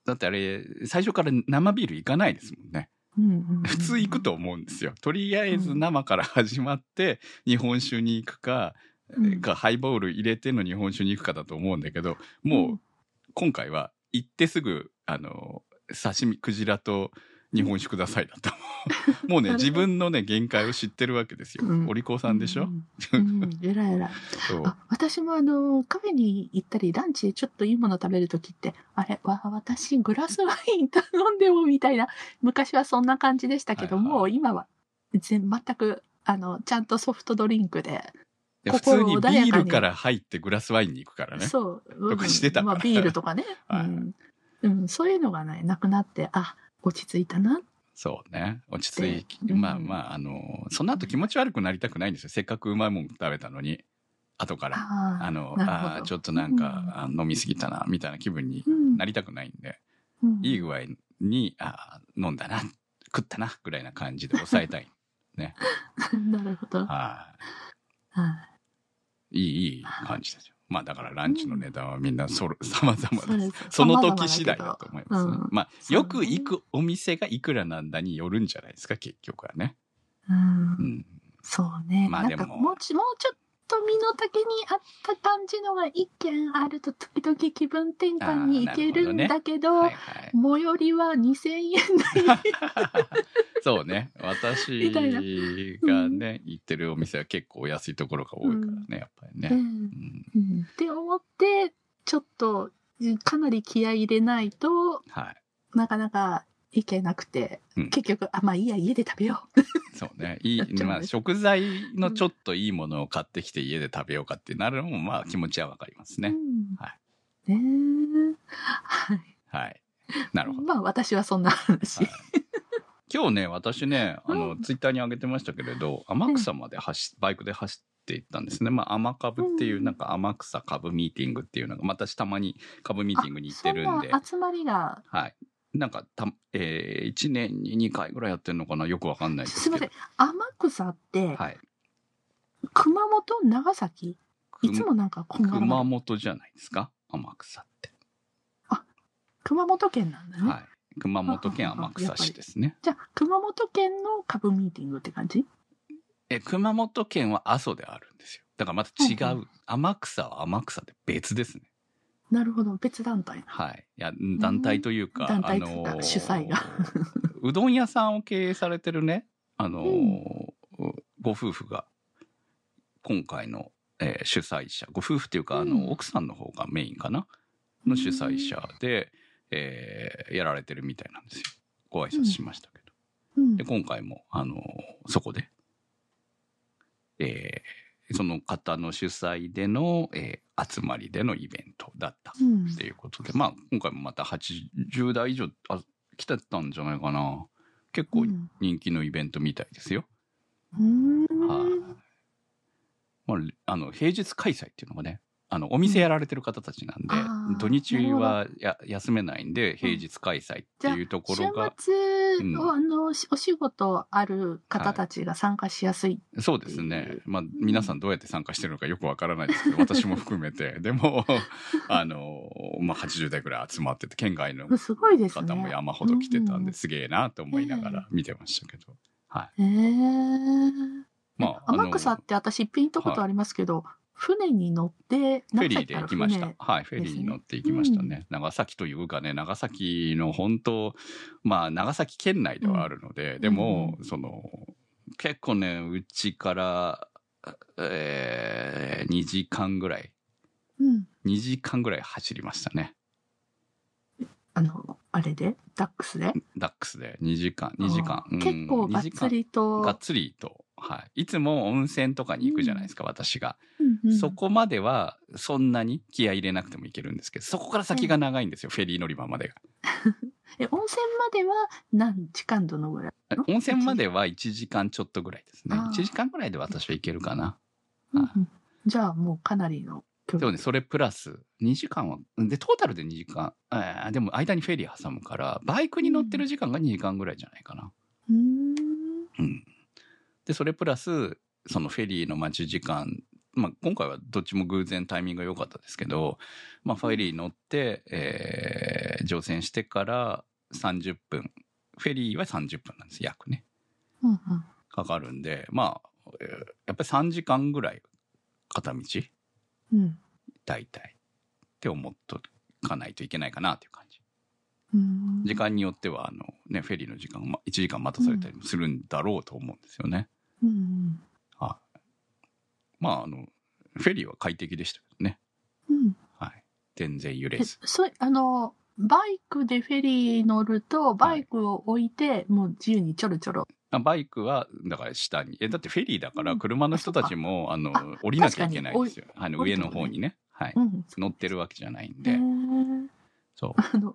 Speaker 2: だってあれ、最初から生ビール行かないですもんね。
Speaker 1: うんうん
Speaker 2: 普通行くと思うんですよ。とりあえず生から始まって、日本酒に行くか、
Speaker 1: うん
Speaker 2: かハイボール入れての日本酒に行くかだと思うんだけど、もう、今回は行ってすぐ、あの、刺身、クジラと日本酒くださいだと。もうね、自分のね、限界を知ってるわけですよ。
Speaker 1: うん。
Speaker 2: お利口さんでしょ、
Speaker 1: うん。うん、えらい。えら私もあの、カフェに行ったり、ランチでちょっといいもの食べるときって、あれ、わ、私グラスワイン頼んでもみたいな、昔はそんな感じでしたけども、
Speaker 2: はいはい。
Speaker 1: 今は全全く、あの、ちゃんとソフトドリンクで、
Speaker 2: で普通にビールから入ってグラスワインに行くからね。
Speaker 1: そう、
Speaker 2: とかしてたから。
Speaker 1: まあビールとかね、
Speaker 2: はい。
Speaker 1: うん。うん、そういうのがね、なくなって、あ、落ち着いたな。
Speaker 2: そうね。落ち着い
Speaker 1: で
Speaker 2: まあ
Speaker 1: うん
Speaker 2: まあ、あの、その後気持ち悪くなりたくないんですよ。せっかくうまいもん食べたのに。後から。
Speaker 1: あー
Speaker 2: あの、あーちょっとなんか、あ飲みすぎたな、みたいな気分に
Speaker 1: うん
Speaker 2: なりたくないんで、
Speaker 1: うん
Speaker 2: いい具合に、あー飲んだな、食ったな、ぐらいな感じで抑えたい。
Speaker 1: なるほど。
Speaker 2: は
Speaker 1: はい
Speaker 2: い。いい、いい感じですよ。まあだからランチの値段はみんなそろ、様々です。その時次第だと思います、ね
Speaker 1: うん
Speaker 2: まあ、よく行くお店がいくらなんだによるんじゃないですか、結局はね。
Speaker 1: うん
Speaker 2: うん。
Speaker 1: そうね。
Speaker 2: まあでも
Speaker 1: もうち、もうちょっと身の丈に合った感じのが一軒あると時々気分転換に行けるんだけど、
Speaker 2: はいはい。
Speaker 1: 最寄りは2000円台。
Speaker 2: そうね。私がね、行ってるお店は結構お安いところが多いからね、やっぱりね。
Speaker 1: うん
Speaker 2: うん
Speaker 1: うんって思って、ちょっとかなり気合い入れないと
Speaker 2: はい。
Speaker 1: なかなかいけなくて、
Speaker 2: うん
Speaker 1: 結局、あ、まあいいや、家で食べよう。
Speaker 2: そうね。いい、まあ食材のちょっといいものを買ってきて家で食べようかってなるのもまあ気持ちはわかりますね。
Speaker 1: うん
Speaker 2: はい
Speaker 1: ねえはい。
Speaker 2: はい。なるほど。
Speaker 1: まあ私はそんな話。
Speaker 2: はい今日ね、私ね、あの、
Speaker 1: うん
Speaker 2: ツイッターに上げてましたけれど、天草まで走、バイクで走っていったんですね。まあ、天株っていうう、
Speaker 1: ん
Speaker 2: なんか天草株ミーティングっていうのが、私たまに株ミーティングに行ってるんで
Speaker 1: 集まりが、
Speaker 2: はい。なんか、た、えー、1年に2回ぐらいやってるのかな？よくわかんないですけど。
Speaker 1: すみません、天草って、
Speaker 2: はい。
Speaker 1: 熊本、長崎？いつもなんかこんがら
Speaker 2: 熊本じゃないですか？天草って。
Speaker 1: 熊本県なんだね。
Speaker 2: はい。熊本県天草市ですね。
Speaker 1: じゃあ、熊本県の株ミーティングって感じ？
Speaker 2: え、熊本県は阿蘇であるんですよ。だからまた違
Speaker 1: うんう
Speaker 2: う。天草は天草で別ですね。
Speaker 1: なるほど、別団体。
Speaker 2: はい。いや、団体というか、
Speaker 1: 団体
Speaker 2: あのー
Speaker 1: 主催が。
Speaker 2: うどん屋さんを経営されてるね、あのーご夫婦が、今回の、えー主催者、ご夫婦っていうか、あの、
Speaker 1: うん。
Speaker 2: 奥さんの方がメインかな？の主催者で、えーやられてるみたいなんですよ。ご挨拶しましたけど。
Speaker 1: うん。
Speaker 2: で、今回も、あの、そこで、えーその方の主催での、えー集まりでのイベントだった
Speaker 1: うん
Speaker 2: っていうことで、まあ、今回もまた80代以上、あ、来てたんじゃないかな。結構
Speaker 1: うん
Speaker 2: 人気のイベントみたいですよ。
Speaker 1: うん
Speaker 2: はい。まあ、あの、平日開催っていうのがね、あの、お店やられてる方たちなんで、土日はや休めないんで、平日開催っていうところが、
Speaker 1: 週末、
Speaker 2: うん
Speaker 1: あのお仕事ある方たちが参加しやすい。
Speaker 2: そうですね。まあ、皆さんどうやって参加してるのかよくわからないですけど、私も含めて。でも、あの、まあ、80代ぐらい集まってて、県外の
Speaker 1: すごいですね。
Speaker 2: 方も山ほど来てたんで、
Speaker 1: う
Speaker 2: すげえなと思いながら見てましたけど。はい。
Speaker 1: へー
Speaker 2: まあ
Speaker 1: 天草って私一品行ったことありますけど、船に乗って、
Speaker 2: フェリーで行きました
Speaker 1: 船。
Speaker 2: はい、フェリーに乗って行きましたね。長崎というかね、長崎の本当、まあ、長崎県内ではあるので、でも、その、結構ね、うちから、えー、2時間ぐらい、
Speaker 1: うん。
Speaker 2: 2時間ぐらい走りましたね。
Speaker 1: あの、あれで？ダックスで？
Speaker 2: ダックスで2時間、2時間。
Speaker 1: 結構がっつりと。
Speaker 2: がっつりと。はい。いつも温泉とかに行くじゃないですか、私が。
Speaker 1: うんうん
Speaker 2: そこまではそんなに気合い入れなくてもいけるんですけど、そこから先が長いんですよ、フェリー乗り場までが。
Speaker 1: え、温泉までは何時間どのぐらい？
Speaker 2: 温泉までは1時間ちょっとぐらいですね。
Speaker 1: あー
Speaker 2: 1時間ぐらいで私は行けるかな。
Speaker 1: うん
Speaker 2: はい
Speaker 1: うんじゃあもうかなりの距離。
Speaker 2: でもね、それプラス2時間は、で、トータルで2時間、えーでも間にフェリー挟むから、バイクに乗ってる時間が2時間ぐらいじゃないかな。
Speaker 1: うーん。
Speaker 2: うん。で、それプラス、そのフェリーの待ち時間、まあ、今回はどっちも偶然タイミングが良かったですけど、まあ、フェリー乗って、えー乗船してから30分。フェリーは30分なんです、約ね。
Speaker 1: うんうん。
Speaker 2: かかるんで、まあ、えーやっぱり3時間ぐらい片道、
Speaker 1: うん。
Speaker 2: 大体、って思っとかないといけないかなっていう感じ。
Speaker 1: うん
Speaker 2: 時間によっては、あの、ね、フェリーの時間、まあ、1時間待たされたりもするんだろうと思うんですよね。
Speaker 1: うん
Speaker 2: はい。まあ、あの、フェリーは快適でしたけどね。
Speaker 1: うん。うん。
Speaker 2: はい。全然揺れ
Speaker 1: え
Speaker 2: ず。
Speaker 1: そう、あの、バイクでフェリー乗ると、バイクを置いて、もう自由にちょろちょろ。
Speaker 2: あバイクは、だから下に。え、だってフェリーだから、
Speaker 1: うん
Speaker 2: 車の人たちも、あの
Speaker 1: あ、
Speaker 2: 降りなきゃいけないんですよ。あの、上の方にね。はい。
Speaker 1: うん。
Speaker 2: 乗ってるわけじゃないん
Speaker 1: へ
Speaker 2: で。
Speaker 1: ー
Speaker 2: そ
Speaker 1: あの、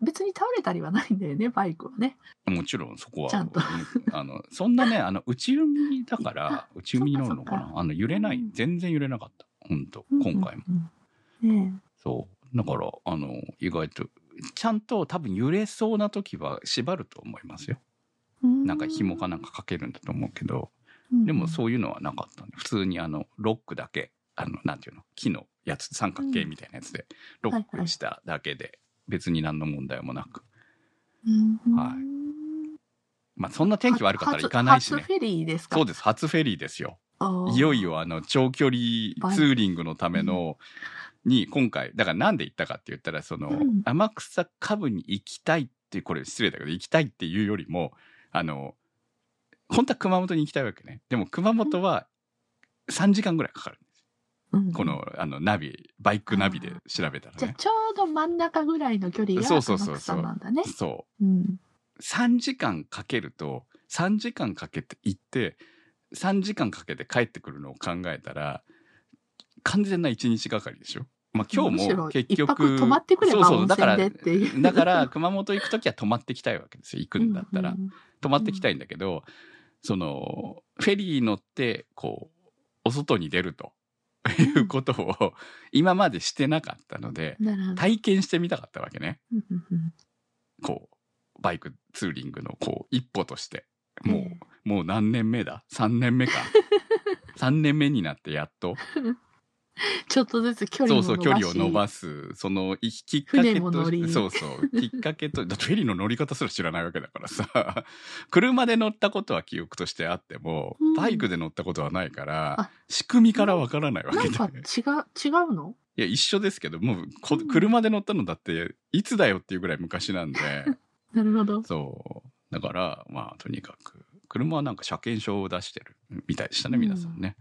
Speaker 1: 別に倒れたりはないんだよね、バイクはね。
Speaker 2: う。もちろんそこは。
Speaker 1: ちゃんと
Speaker 2: うんあの、そんなね、あの、内海だから、内海に乗るのかな？あの、揺れない
Speaker 1: うん。
Speaker 2: 全然揺れなかった。本当今回も。
Speaker 1: うんうん。ね
Speaker 2: そう。だから、あの、意外と、ちゃんと多分揺れそうな時は縛ると思いますよ。
Speaker 1: え。
Speaker 2: なんか紐かなんかかけるんだと思うけど、でもそういうのはなかったんで、普通にあの、ロックだけ、あの、なんていうの、木のやつ、三角形みたいなやつで、ロックしただけで、別に何の問題もなく。はいまあ、そんな天気悪かったら行かないしね。
Speaker 1: フェリーですか？
Speaker 2: そうです、初フェリーですよ。いよいよあの、長距離ツーリングのための、に、今回、だからなんで行ったかって言ったら、その、
Speaker 1: うん
Speaker 2: 天草下部に行きたいっていう、これ失礼だけど、行きたいっていうよりも、あの、本当は熊本に行きたいわけね。でも熊本は3時間ぐらいかかるんこの、あの、ナビ、バイクナビで調べたらね。
Speaker 1: じゃあちょうど真ん中ぐらいの距離が
Speaker 2: そうそうそう
Speaker 1: 天
Speaker 2: そう
Speaker 1: 草なんだね。
Speaker 2: そう。
Speaker 1: うん。
Speaker 2: 3時間かけると、3時間かけて行って、3時間かけて帰ってくるのを考えたら、完全な1日がかりでしょ？まあ今日も結局。
Speaker 1: 一泊泊まってくれば温泉でっていう
Speaker 2: だから熊本行くときは泊まってきたいわけですよ。行くんだったら。
Speaker 1: うん
Speaker 2: 泊まってきたいんだけど、その、フェリー乗って、こう、お外に出るということを今までしてなかったので。体験してみたかったわけね。こう、バイクツーリングのこう、一歩として。もう、
Speaker 1: え
Speaker 2: もう何年目だ ?3 年目か。3年目になってやっと。
Speaker 1: ちょっとずつ距離
Speaker 2: そうそう、
Speaker 1: も伸ばし
Speaker 2: 距離を伸ばす。その、いきっかけ
Speaker 1: 船も乗り
Speaker 2: と、そうそう、きっかけと、だってフェリーの乗り方すら知らないわけだからさ、車で乗ったことは記憶としてあっても
Speaker 1: うん、
Speaker 2: バイクで乗ったことはないから、
Speaker 1: あ
Speaker 2: 仕組みからわからないわけで。
Speaker 1: なんか違う、違うの？
Speaker 2: いや、一緒ですけど、もうこ、
Speaker 1: うん
Speaker 2: 車で乗ったのだって、いつだよっていうぐらい昔なんで、
Speaker 1: なるほど。
Speaker 2: そう。だから、まあ、とにかく、車はなんか車検証を出してるみたいでしたね、皆さんね。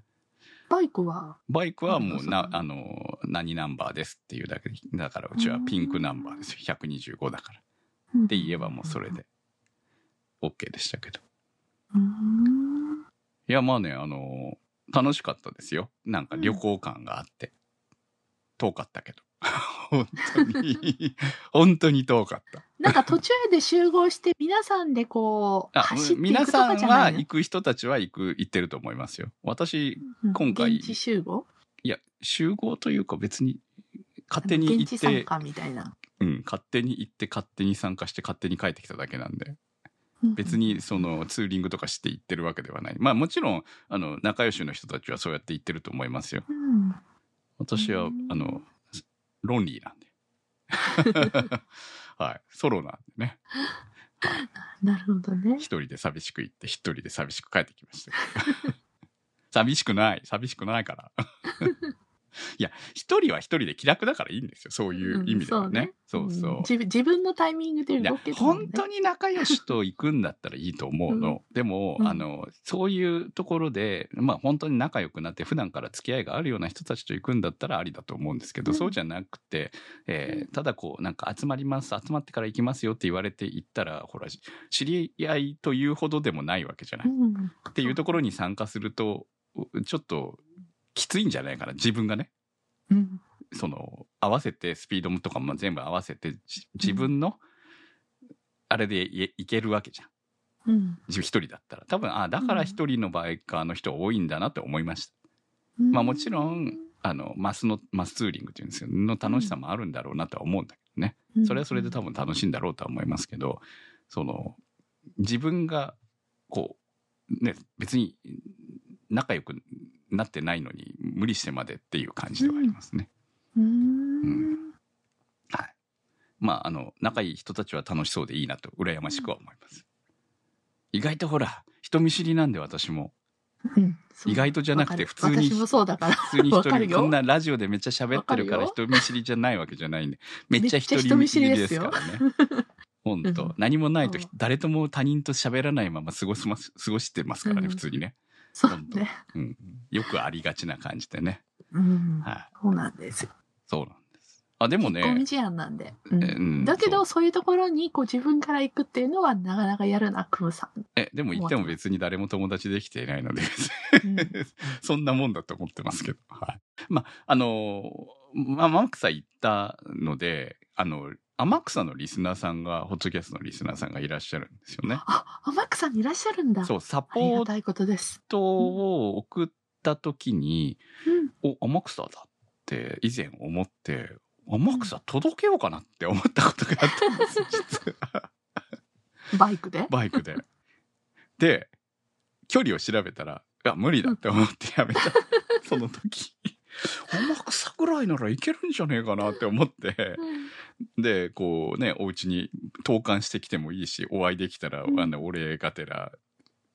Speaker 1: バイクは、
Speaker 2: バイクはもうな、あの、何ナンバーですっていうだけでだからうちはピンクナンバーですよ。125だから。
Speaker 1: うん。
Speaker 2: って言えばもうそれで OK でしたけど。
Speaker 1: うん。
Speaker 2: いやまあねあの楽しかったですよ。なんか旅行感があって、遠かったけど。本当に。本当に遠かった
Speaker 1: なんか途中で集合して皆さんでこう
Speaker 2: あ
Speaker 1: 走ってい
Speaker 2: 皆
Speaker 1: くとか
Speaker 2: さんは
Speaker 1: じゃないの？
Speaker 2: 行く人たちは行く行ってると思いますよ。私
Speaker 1: うん。
Speaker 2: 今回
Speaker 1: 現地集合？
Speaker 2: いや集合というか別に勝手に行
Speaker 1: 現地参
Speaker 2: って、
Speaker 1: 加みたいな。
Speaker 2: うん、勝手に行って勝手に参加して勝手に帰ってきただけなんで。別にそのツーリングとかして行ってるわけではない。まあもちろんあの仲良しの人たちはそうやって行ってると思いますよ。
Speaker 1: うん。
Speaker 2: 私は
Speaker 1: うん。
Speaker 2: あのロンリーなんで はい。ソロなんでね。
Speaker 1: なるほどね。
Speaker 2: 一。人で寂しく行って一人で寂しく帰ってきました 寂しくない。寂しくないから いや一人は一人で気楽だからいいんですよ。そういう意味ではね,、そうそう、
Speaker 1: ん。自分自分のタイミングで動けるね。
Speaker 2: 本当に仲良しと行くんだったらいいと思うの、でも、
Speaker 1: うん。
Speaker 2: あのそういうところでまあ本当に仲良くなって普段から付き合いがあるような人たちと行くんだったらありだと思うんですけど、
Speaker 1: うん。
Speaker 2: そうじゃなくて、えーただこうなんか集まります集まってから行きますよって言われて行ったらほら知り合いというほどでもないわけじゃない、
Speaker 1: うん。
Speaker 2: っていうところに参加するとちょっときついんじゃないかな自分がね。
Speaker 1: うん。
Speaker 2: その合わせてスピードとかも全部合わせてじ自分のあれでいいけるわけじゃん。
Speaker 1: うん。
Speaker 2: 自分一人だったら。多分あだから一人のバイカーの人多いんだなって思いました、
Speaker 1: うん。
Speaker 2: まあもちろんあのマスのマスツーリングっていうんですけどの楽しさもあるんだろうなとは思うんだけどね。それはそれで多分楽しいんだろうとは思いますけどその自分がこうね別に仲良くなってないのに無理してまでっていう感じではありますね。
Speaker 1: うん。
Speaker 2: うん。はい。まあ、あの、仲いい人たちは楽しそうでいいなと、羨ましくは思います。意外とほら、人見知りなんで私も、
Speaker 1: うん。
Speaker 2: 意外とじゃなくて普通に
Speaker 1: 私もそうだから。
Speaker 2: 普通に一人、こんなラジオでめっちゃ喋ってるから人見知りじゃないわけじゃないんで、めっちゃ人
Speaker 1: 見知
Speaker 2: りで
Speaker 1: す
Speaker 2: からね。本当、
Speaker 1: うん。
Speaker 2: 何もないと
Speaker 1: う。ん
Speaker 2: 誰とも他人と喋らないまま過ごします、過ごしてますからね、
Speaker 1: うん。
Speaker 2: 普通にね。
Speaker 1: そうね
Speaker 2: うん。よくありがちな感じでね。
Speaker 1: うん
Speaker 2: はい。
Speaker 1: そうなんですよ
Speaker 2: そうなんです。あ、でもね、
Speaker 1: 引っ込み思案なんでうん
Speaker 2: うん
Speaker 1: だけどそういうところにこう自分から行くっていうのはなかなかやるなクムさん
Speaker 2: え、でも言っても別に誰も友達できていないので、
Speaker 1: うん
Speaker 2: そんなもんだと思ってますけど。はい。まあ、あのーまあ、天草行ったので、あの、天草のリスナーさんが、ホットキャストのリスナーさんがいらっしゃるんですよね。
Speaker 1: あ天草にいらっしゃるんだ
Speaker 2: そう、サポートを送った時に、
Speaker 1: うん
Speaker 2: お、天草だって以前思って、天草届けようかなって思ったことがあったんですよ、実は。
Speaker 1: バイクで？
Speaker 2: バイクで。で、距離を調べたら、いや、無理だって思ってやめた。その時。天草ぐらいならいけるんじゃねえかなって思って、で、こうね、お家に投函してきてもいいし、お会いできたら、
Speaker 1: うん。
Speaker 2: あの、お礼がてら、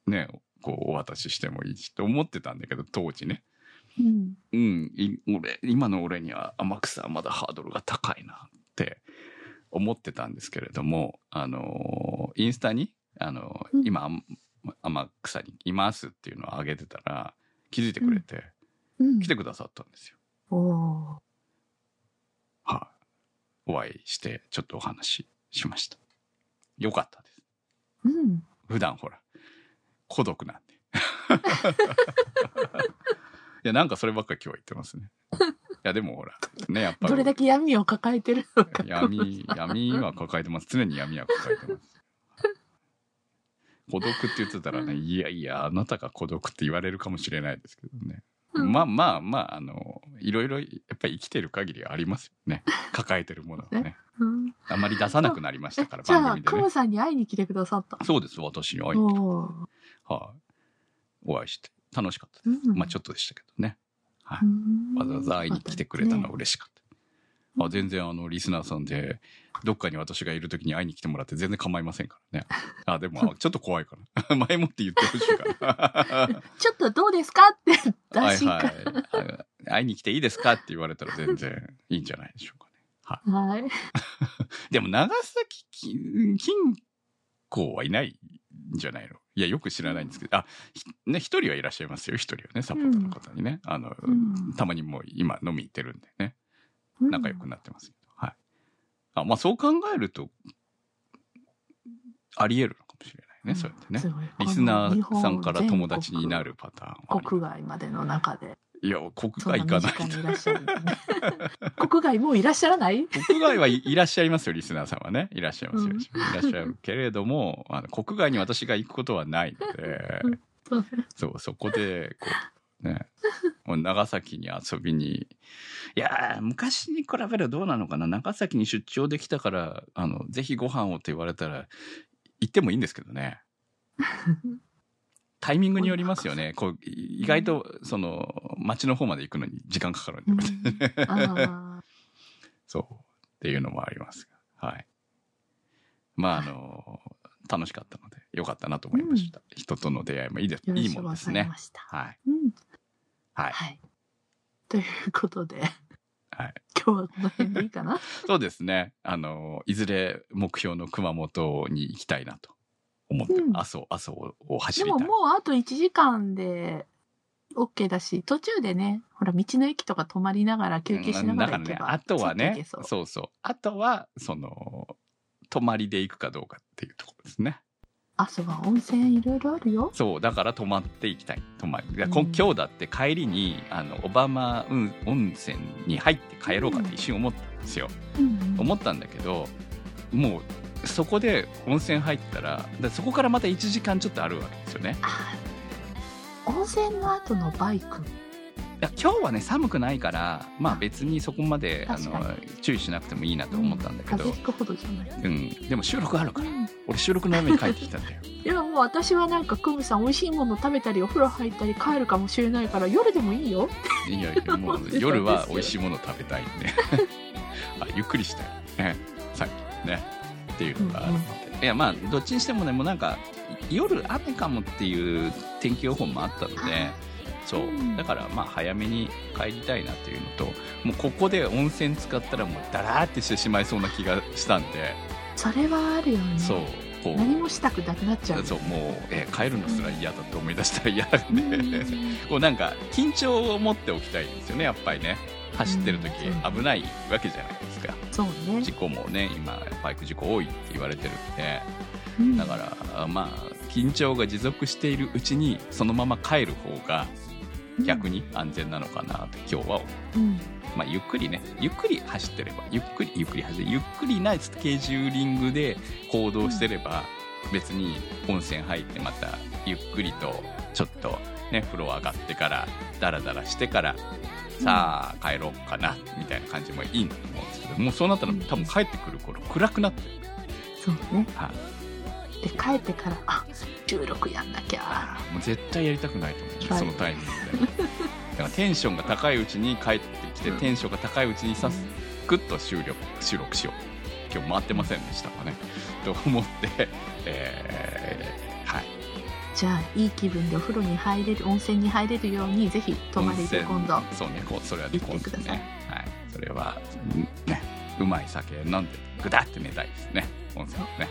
Speaker 2: ね、こう、お渡ししてもいいし、と思ってたんだけど、当時ね。
Speaker 1: うん。
Speaker 2: うん、い俺、今の俺には天草はまだハードルが高いなって思ってたんですけれども、あの、インスタに、あの、
Speaker 1: うん。
Speaker 2: 今、天草にいますっていうのを上げてたら、気づいてくれて、
Speaker 1: うん。
Speaker 2: 来てくださったんですよ。
Speaker 1: お
Speaker 2: 会いして、ちょっとお話ししました。よかったです。
Speaker 1: うん
Speaker 2: 普段ほら、孤独なんで。いや、なんかそればっかり今日は言ってますね。いや、でもほら、ね、やっぱり。
Speaker 1: どれだけ闇を抱えてるのか
Speaker 2: 闇、闇は抱えてます。常に闇は抱えてます。孤独って言ってたらね、いやいや、あなたが孤独って言われるかもしれないですけどね。
Speaker 1: うん
Speaker 2: まあまあまあ、あの、いろいろやっぱり生きてる限りはありますよね。抱えてるものはね。
Speaker 1: うん
Speaker 2: あんまり出さなくなりましたから、
Speaker 1: じゃあ
Speaker 2: 番組でね
Speaker 1: クム。さんに会いに来てくださった
Speaker 2: そうです、私に会いに来て、はい、お会いして、楽しかったです。
Speaker 1: うん
Speaker 2: まあちょっとでしたけどね。
Speaker 1: うん
Speaker 2: わざわざ会いに来てくれたのは
Speaker 1: ね
Speaker 2: 嬉しかった。あ全然あのリスナーさんでどっかに私がいる時に会いに来てもらって全然構いませんからね。あでもあちょっと怖いかな。前もって言ってほしいから。
Speaker 1: ちょっとどうですかって
Speaker 2: はい
Speaker 1: 打診か
Speaker 2: はいあ。会いに来ていいですかって言われたら全然いいんじゃないでしょうかね。はい。
Speaker 1: はい
Speaker 2: でも長崎金金庫はいないんじゃないの？いやよく知らないんですけど、あひね一人はいらっしゃいますよ一人はねサポートの方にね。あの、
Speaker 1: うん
Speaker 2: たまにもう今飲み行ってるんでね。仲良くなってますけど、はい。あ、まあそう考えると、あり得るのかもしれないね、そうやってね。リスナーさんから友達になるパターンは
Speaker 1: 国外までの中で。
Speaker 2: いや、国外行かない。
Speaker 1: 身近にいらっしゃる、ね、国外もういらっしゃらない？
Speaker 2: 国外はいいらっしゃいますよ、リスナーさんはね。いらっしゃいますよ。
Speaker 1: うん。
Speaker 2: いらっしゃるけれども、あの国外に私が行くことはないので、
Speaker 1: そう
Speaker 2: そう、そこで、こう、ね、もう長崎に遊びに、いやー、昔に比べるとどうなのかな、長崎に出張できたから、あの、ぜひご飯をって言われたら、行ってもいいんですけどね。タイミングによりますよね。こう、意外と、その、町の方まで行くのに時間かかるんで。
Speaker 1: うんあ
Speaker 2: そう。っていうのもありますが。はい。まあ、あの、楽しかったので、よかったなと思いました。人との出会いもいいです。いいもんですね。はい。
Speaker 1: うん
Speaker 2: はい。
Speaker 1: はい。ということで、
Speaker 2: はい。
Speaker 1: 今日はこの辺でいいかな？
Speaker 2: そうですね。あの、いずれ目標の熊本に行きたいなと思って、
Speaker 1: うん
Speaker 2: 阿蘇、阿蘇をを走
Speaker 1: でも
Speaker 2: りたい。
Speaker 1: もうあと1時間で OK だし、途中でね、ほら道の駅とか泊まりながら休憩しなが
Speaker 2: ら
Speaker 1: 行けば、
Speaker 2: あとは
Speaker 1: ついてい
Speaker 2: ね
Speaker 1: けそう
Speaker 2: そうそう。あとは、その、泊まりで行くかどうかっていうところですね。
Speaker 1: あ、そうは温泉いろいろあるよ。
Speaker 2: そう、だから泊まっていきたい。泊まり。で
Speaker 1: うん
Speaker 2: こ今日だって帰りに、あの、小浜うん温泉に入って帰ろうかって一瞬思ったんですよ。
Speaker 1: うん
Speaker 2: 思ったんだけど、もう、そこで温泉入ったら、だそこからまた1時間ちょっとあるわけですよね。
Speaker 1: あ温泉の後のバイク。
Speaker 2: いや今日はね、寒くないから、まあ別にそこまで、あの、注意しなくてもいいなと思ったんだけど
Speaker 1: 風、邪ひくほどじゃない。
Speaker 2: うん。でも収録あるから。
Speaker 1: うん
Speaker 2: 俺収録のために帰ってきたんだよ。
Speaker 1: いやもう私はなんかクムさん美味しいもの食べたりお風呂入ったり帰るかもしれないから夜でもいいよ。
Speaker 2: いやいや、もう 夜は美味しいもの食べたいんで。あ、ゆっくりしたい。ね。さっきね。っていうのがあるので。いや、まあ、どっちにしてもね、もうなんか、夜雨かもっていう天気予報もあったので、そう
Speaker 1: うん。
Speaker 2: だから、まあ、早めに帰りたいなっていうのと、もうここで温泉使ったらもうダラーってしてしまいそうな気がしたんで、
Speaker 1: それはあるよね。
Speaker 2: そう。
Speaker 1: 何もしたくなくなっちゃう。
Speaker 2: そう、もう、えー帰るのすら嫌だと思い出したら嫌な
Speaker 1: うん
Speaker 2: ん で、こうなんか緊張を持っておきたいですよねやっぱりね走ってる時
Speaker 1: うん
Speaker 2: 危ないわけじゃないですか
Speaker 1: そうね
Speaker 2: 事。故もね今バイク事故多いって言われてるんで
Speaker 1: うん
Speaker 2: だからまあ緊張が持続しているうちにそのまま帰る方が逆に安全なのかなって今日は。う
Speaker 1: ん。
Speaker 2: まあゆっくりね。ゆっくり走ってれば。ゆっくりゆっくり走ってゆっくりなスケジューリングで行動してれば別に温泉入ってまたゆっくりとちょっとね風呂上がってからダラダラしてからさあ帰ろうかなみたいな感じもいいと思うんですけどもうそうなったら多分帰ってくる頃暗くなってる。
Speaker 1: そうね。
Speaker 2: はい。
Speaker 1: で帰ってからあ収録やんなきゃ。
Speaker 2: もう絶対やりたくないと思う、
Speaker 1: はい。
Speaker 2: そのタイミングで。だからテンションが高いうちに帰ってきて、
Speaker 1: うん。
Speaker 2: テンションが高いうちにさすぐっと収録収録しよう。今日回ってませんでしたかね。と思って、えーはい。
Speaker 1: じゃあいい気分でお風呂に入れる温泉に入れるようにぜひ泊まりで今度。
Speaker 2: そうねこうそれはね
Speaker 1: 行ってください。
Speaker 2: 今度ねはい。それはんねうまい酒飲んでぐだって寝たいですね。温泉ね。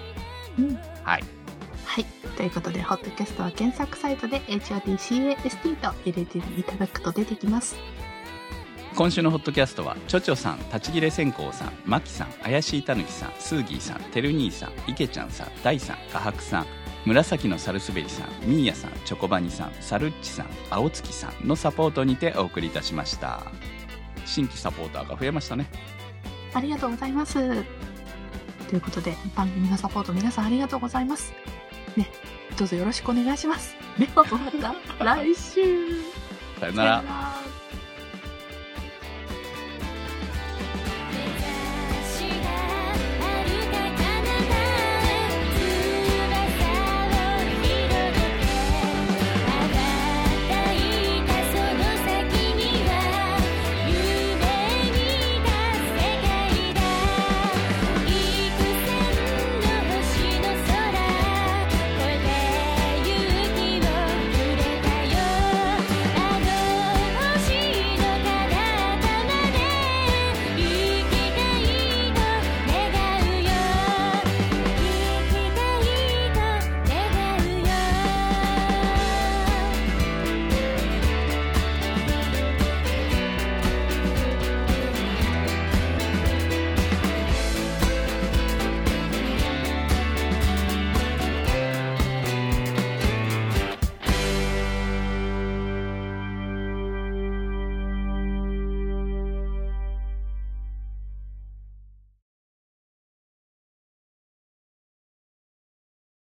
Speaker 1: うん。
Speaker 2: はい
Speaker 1: はい。ということで、ホットキャストは検索サイトで HOTCAST と入れていただくと出てきます。
Speaker 2: 今週のホットキャストはチョチョさん立ち切れ線香さんマキさん怪しいたぬきさんスーギーさんてる兄さんいけちゃんさん大さん画伯さん紫のサルスベリさんミーヤさんチョコバニさんサルッチさん青月さんのサポートにてお送りいたしました新規サポーターが増えましたね
Speaker 1: ありがとうございます。ということで、番組のサポート皆さんありがとうございます。ね、どうぞよろしくお願いします。ではまた来週。
Speaker 2: さよなら
Speaker 1: さよなら